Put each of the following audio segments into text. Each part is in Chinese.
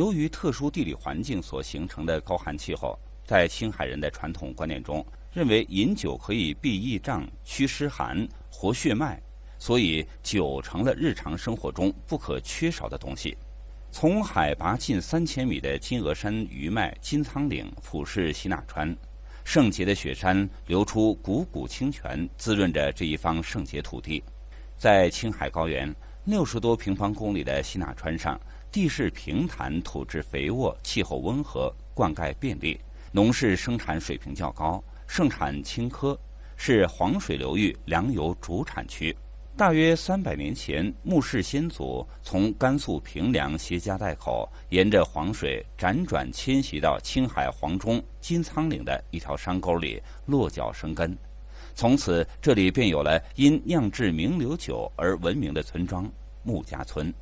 由于特殊地理环境所形成的高寒气候，在青海人的传统观念中，认为饮酒可以避疫瘴、驱湿寒、活血脉，所以酒成了日常生活中不可缺少的东西。从海拔近三千米的金峨山余脉金苍岭俯视西纳川，圣洁的雪山流出汩汩清泉，滋润着这一方圣洁土地。在青海高原六十多平方公里的西纳川上，地势平坦，土质肥沃，气候温和，灌溉便利，农事生产水平较高，盛产青稞，是黄水流域粮油主产区。大约三百年前，穆氏先祖从甘肃平凉携家带口，沿着黄水辗转迁徙到青海黄中金仓岭的一条山沟里落脚生根，从此这里便有了因酿制名流酒而闻名的村庄穆家村。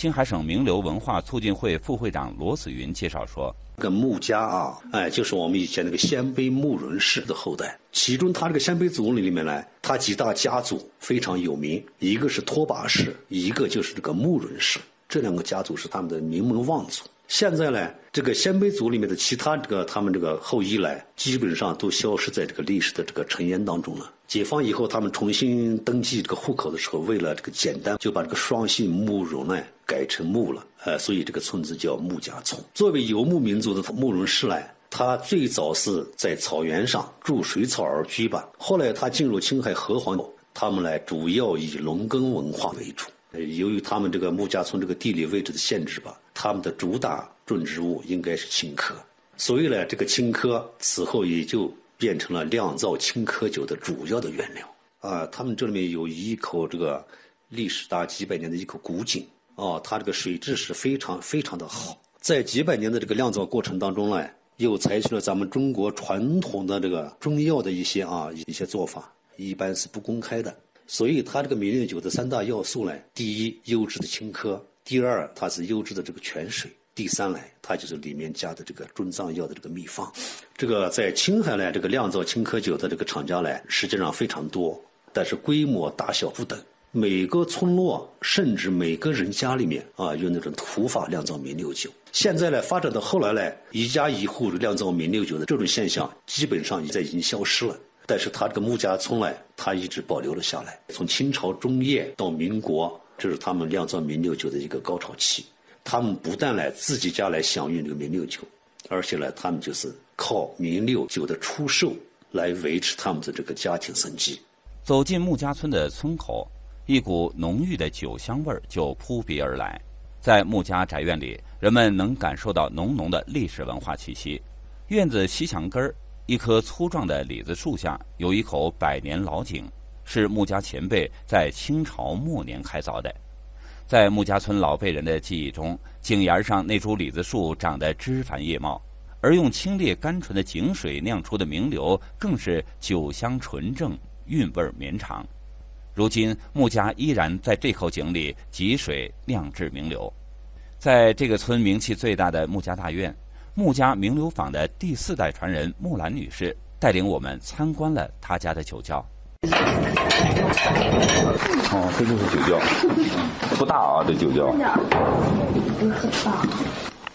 青海省名流文化促进会副会长罗子云介绍说。这个穆家啊，哎，就是我们以前那个鲜卑穆伦氏的后代。其中，他这个鲜卑族里面呢，他几大家族非常有名，一个是拓跋氏，一个就是这个穆伦氏。这两个家族是他们的名门望族。现在呢，这个鲜卑族里面的其他这个他们这个后裔呢，基本上都消失在这个历史的这个尘烟当中了。解放以后，他们重新登记这个户口的时候，为了这个简单，就把这个双姓慕容呢改成穆了。呃，所以这个村子叫穆家村。作为游牧民族的慕容氏呢，他最早是在草原上筑水草而居吧。后来他进入青海河湟，他们呢主要以农耕文化为主。由于他们这个穆家村这个地理位置的限制吧，他们的主打种植物应该是青稞，所以呢，这个青稞此后也就变成了酿造青稞酒的主要的原料。啊，他们这里面有一口这个历史达几百年的一口古井。哦，它这个水质是非常非常的好，在几百年的这个酿造过程当中呢，又采取了咱们中国传统的这个中药的一些啊一些做法，一般是不公开的。所以它这个米酿酒的三大要素呢，第一，优质的青稞；第二，它是优质的这个泉水；第三呢，它就是里面加的这个中藏药的这个秘方。这个在青海呢，这个酿造青稞酒的这个厂家呢，实际上非常多，但是规模大小不等。每个村落甚至每个人家里面啊，用那种土法酿造名六酒。现在呢，发展到后来呢，一家一户酿造名流酒的这种现象，基本上已在已经消失了。但是他这个穆家村呢，他一直保留了下来。从清朝中叶到民国，这是他们酿造名六酒的一个高潮期。他们不但来自己家来享用这个名六酒，而且呢，他们就是靠名六酒的出售来维持他们的这个家庭生计。走进穆家村的村口。一股浓郁的酒香味儿就扑鼻而来，在穆家宅院里，人们能感受到浓浓的历史文化气息。院子西墙根儿，一棵粗壮的李子树下有一口百年老井，是穆家前辈在清朝末年开凿的。在穆家村老辈人的记忆中，井沿上那株李子树长得枝繁叶茂，而用清冽甘醇的井水酿出的名流更是酒香纯正，韵味绵长。如今，穆家依然在这口井里汲水酿制名流。在这个村名气最大的穆家大院，穆家名流坊的第四代传人穆兰女士带领我们参观了她家的酒窖。哦，这就是酒窖，不大啊，这酒窖。不很大。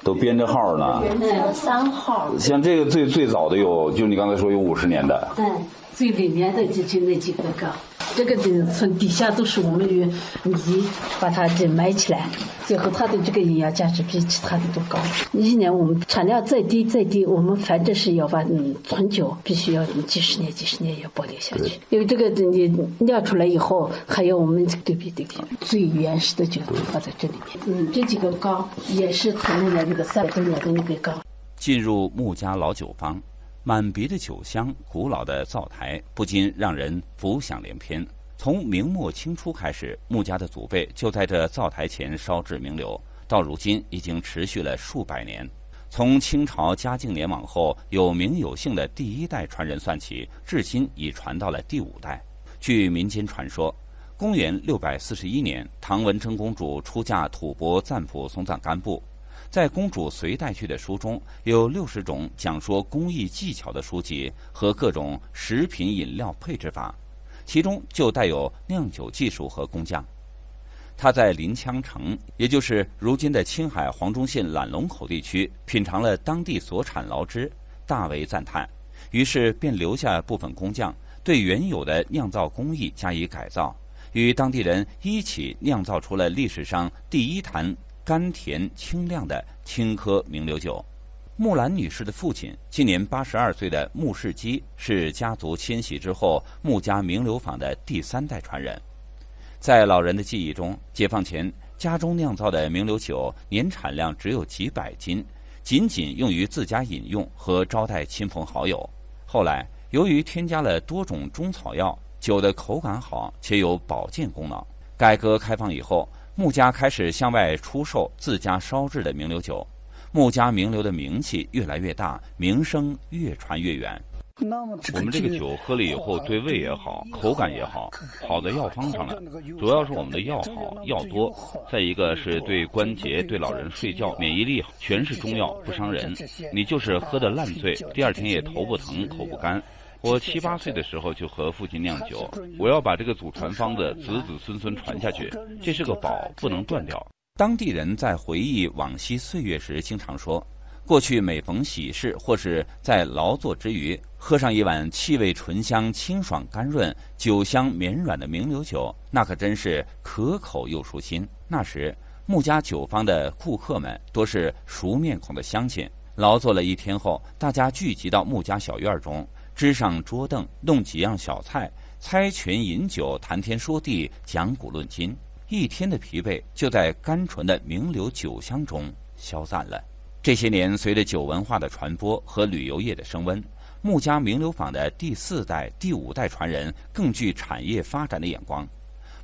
都编着号呢。编着三号。像这个最最早的有，就你刚才说有五十年的。对，最里面的就就那几个个。这个的从底下都是我们用泥把它给埋起来，最后它的这个营养价值比其他的都高。一年我们产量再低再低，我们反正是要把嗯存酒必须要几十年几十年要保留下去，因为这个你酿出来以后还要我们对比对比，最原始的酒放在这里面。嗯，这几个缸也是从里面这个三百多年的那个缸。进入穆家老酒坊。满鼻的酒香，古老的灶台不禁让人浮想联翩。从明末清初开始，穆家的祖辈就在这灶台前烧制名流，到如今已经持续了数百年。从清朝嘉靖年往后有名有姓的第一代传人算起，至今已传到了第五代。据民间传说，公元六百四十一年，唐文成公主出嫁吐蕃赞普松赞干布。在公主随带去的书中有六十种讲说工艺技巧的书籍和各种食品饮料配制法，其中就带有酿酒技术和工匠。他在临羌城，也就是如今的青海黄忠县揽龙口地区，品尝了当地所产醪汁，大为赞叹，于是便留下部分工匠，对原有的酿造工艺加以改造，与当地人一起酿造出了历史上第一坛甘甜清亮的青稞名流酒。木兰女士的父亲，今年八十二岁的穆世基，是家族迁徙之后穆家名流坊的第三代传人。在老人的记忆中，解放前家中酿造的名流酒年产量只有几百斤，仅仅用于自家饮用和招待亲朋好友。后来，由于添加了多种中草药，酒的口感好且有保健功能。改革开放以后，穆家开始向外出售自家烧制的名流酒。穆家名流的名气越来越大，名声越传越远。我们这个酒喝了以后，对胃也好，口感也好，好在药方上了。主要是我们的药好，药多。再一个是对关节、对老人睡觉、免疫力好，全是中药，不伤人。你就是喝的烂醉，第二天也头不疼、口不干。我七八岁的时候就和父亲酿酒，我要把这个祖传方子子子孙孙传下去，这是个宝，不能断掉。当地人在回忆往昔岁月时，经常说：过去每逢喜事或是在劳作之余，喝上一碗气味醇香、清爽甘润、酒香绵软的名流酒，那可真是可口又舒心。那时，穆家酒坊的顾客们多是熟面孔的乡亲，劳作了一天后，大家聚集到穆家小院中，支上桌凳，弄几样小菜，猜拳饮酒，谈天说地，讲古论今。一天的疲惫就在甘醇的名流酒香中消散了。这些年，随着酒文化的传播和旅游业的升温，穆家名流坊的第四代、第五代传人更具产业发展的眼光。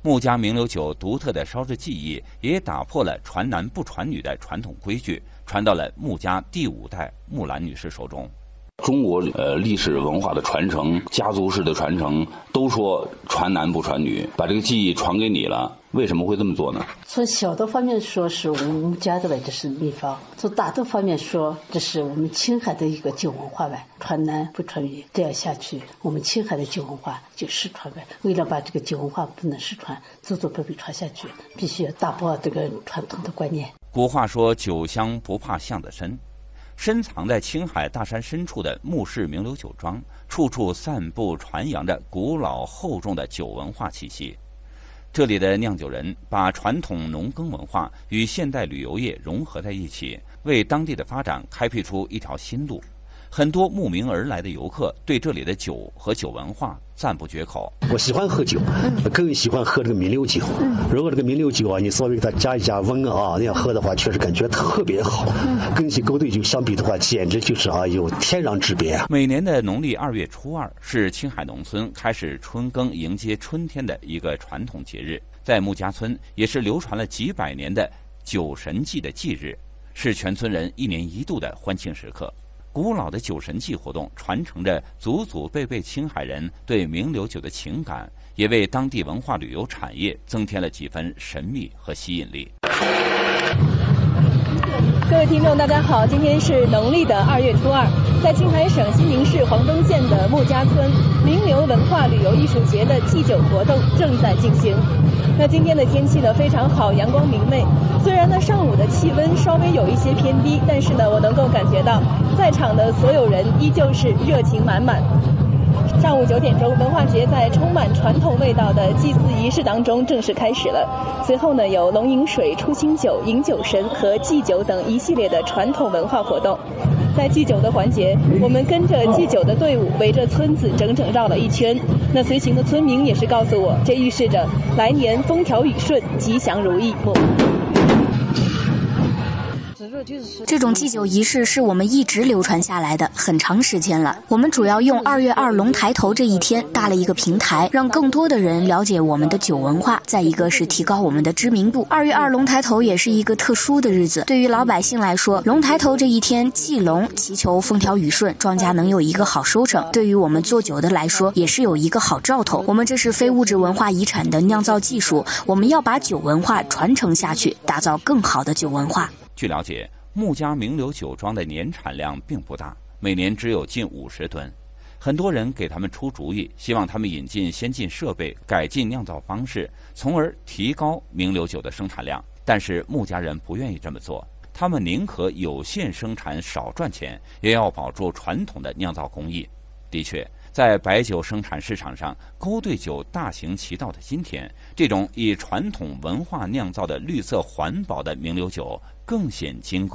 穆家名流酒独特的烧制技艺也打破了传男不传女的传统规矩，传到了穆家第五代穆兰女士手中。中国呃历史文化的传承、家族式的传承，都说传男不传女，把这个技艺传给你了，为什么会这么做呢？从小的方面说，是我们家的呗，这是秘方；从大的方面说，这是我们青海的一个酒文化呗，传男不传女，这样下去，我们青海的酒文化就失传呗。为了把这个酒文化不能失传，祖祖辈辈传下去，必须要打破这个传统的观念。古话说：“酒香不怕巷子深。”深藏在青海大山深处的穆氏名流酒庄，处处散布传扬着古老厚重的酒文化气息。这里的酿酒人把传统农耕文化与现代旅游业融合在一起，为当地的发展开辟出一条新路。很多慕名而来的游客对这里的酒和酒文化赞不绝口。我喜欢喝酒，更喜欢喝这个名流酒。如果这个名流酒啊，你稍微给它加一加温啊，那样喝的话，确实感觉特别好。跟一些勾兑酒相比的话，简直就是啊，有天壤之别。每年的农历二月初二是青海农村开始春耕、迎接春天的一个传统节日，在穆家村也是流传了几百年的酒神祭的祭日，是全村人一年一度的欢庆时刻。古老的酒神祭活动传承着祖祖辈辈青海人对名流酒的情感，也为当地文化旅游产业增添了几分神秘和吸引力。各位听众，大家好，今天是农历的二月初二，在青海省西宁市黄东县的穆家村，名流文化旅游艺术节的祭酒活动正在进行。那今天的天气呢非常好，阳光明媚。虽然呢上午的气温稍微有一些偏低，但是呢我能够感觉到，在场的所有人依旧是热情满满。上午九点钟，文化节在充满传统味道的祭祀仪式当中正式开始了。随后呢，有龙饮水、出清酒、迎酒神和祭酒等一系列的传统文化活动。在祭酒的环节，我们跟着祭酒的队伍围着村子整整绕了一圈。那随行的村民也是告诉我，这预示着来年风调雨顺、吉祥如意。这种祭酒仪式是我们一直流传下来的，很长时间了。我们主要用二月二龙抬头这一天搭了一个平台，让更多的人了解我们的酒文化。再一个是提高我们的知名度。二月二龙抬头也是一个特殊的日子，对于老百姓来说，龙抬头这一天祭龙，祈求风调雨顺，庄稼能有一个好收成。对于我们做酒的来说，也是有一个好兆头。我们这是非物质文化遗产的酿造技术，我们要把酒文化传承下去，打造更好的酒文化。据了解。穆家名流酒庄的年产量并不大，每年只有近五十吨。很多人给他们出主意，希望他们引进先进设备，改进酿造方式，从而提高名流酒的生产量。但是穆家人不愿意这么做，他们宁可有限生产少赚钱，也要保住传统的酿造工艺。的确，在白酒生产市场上，勾兑酒大行其道的今天，这种以传统文化酿造的绿色环保的名流酒更显金贵。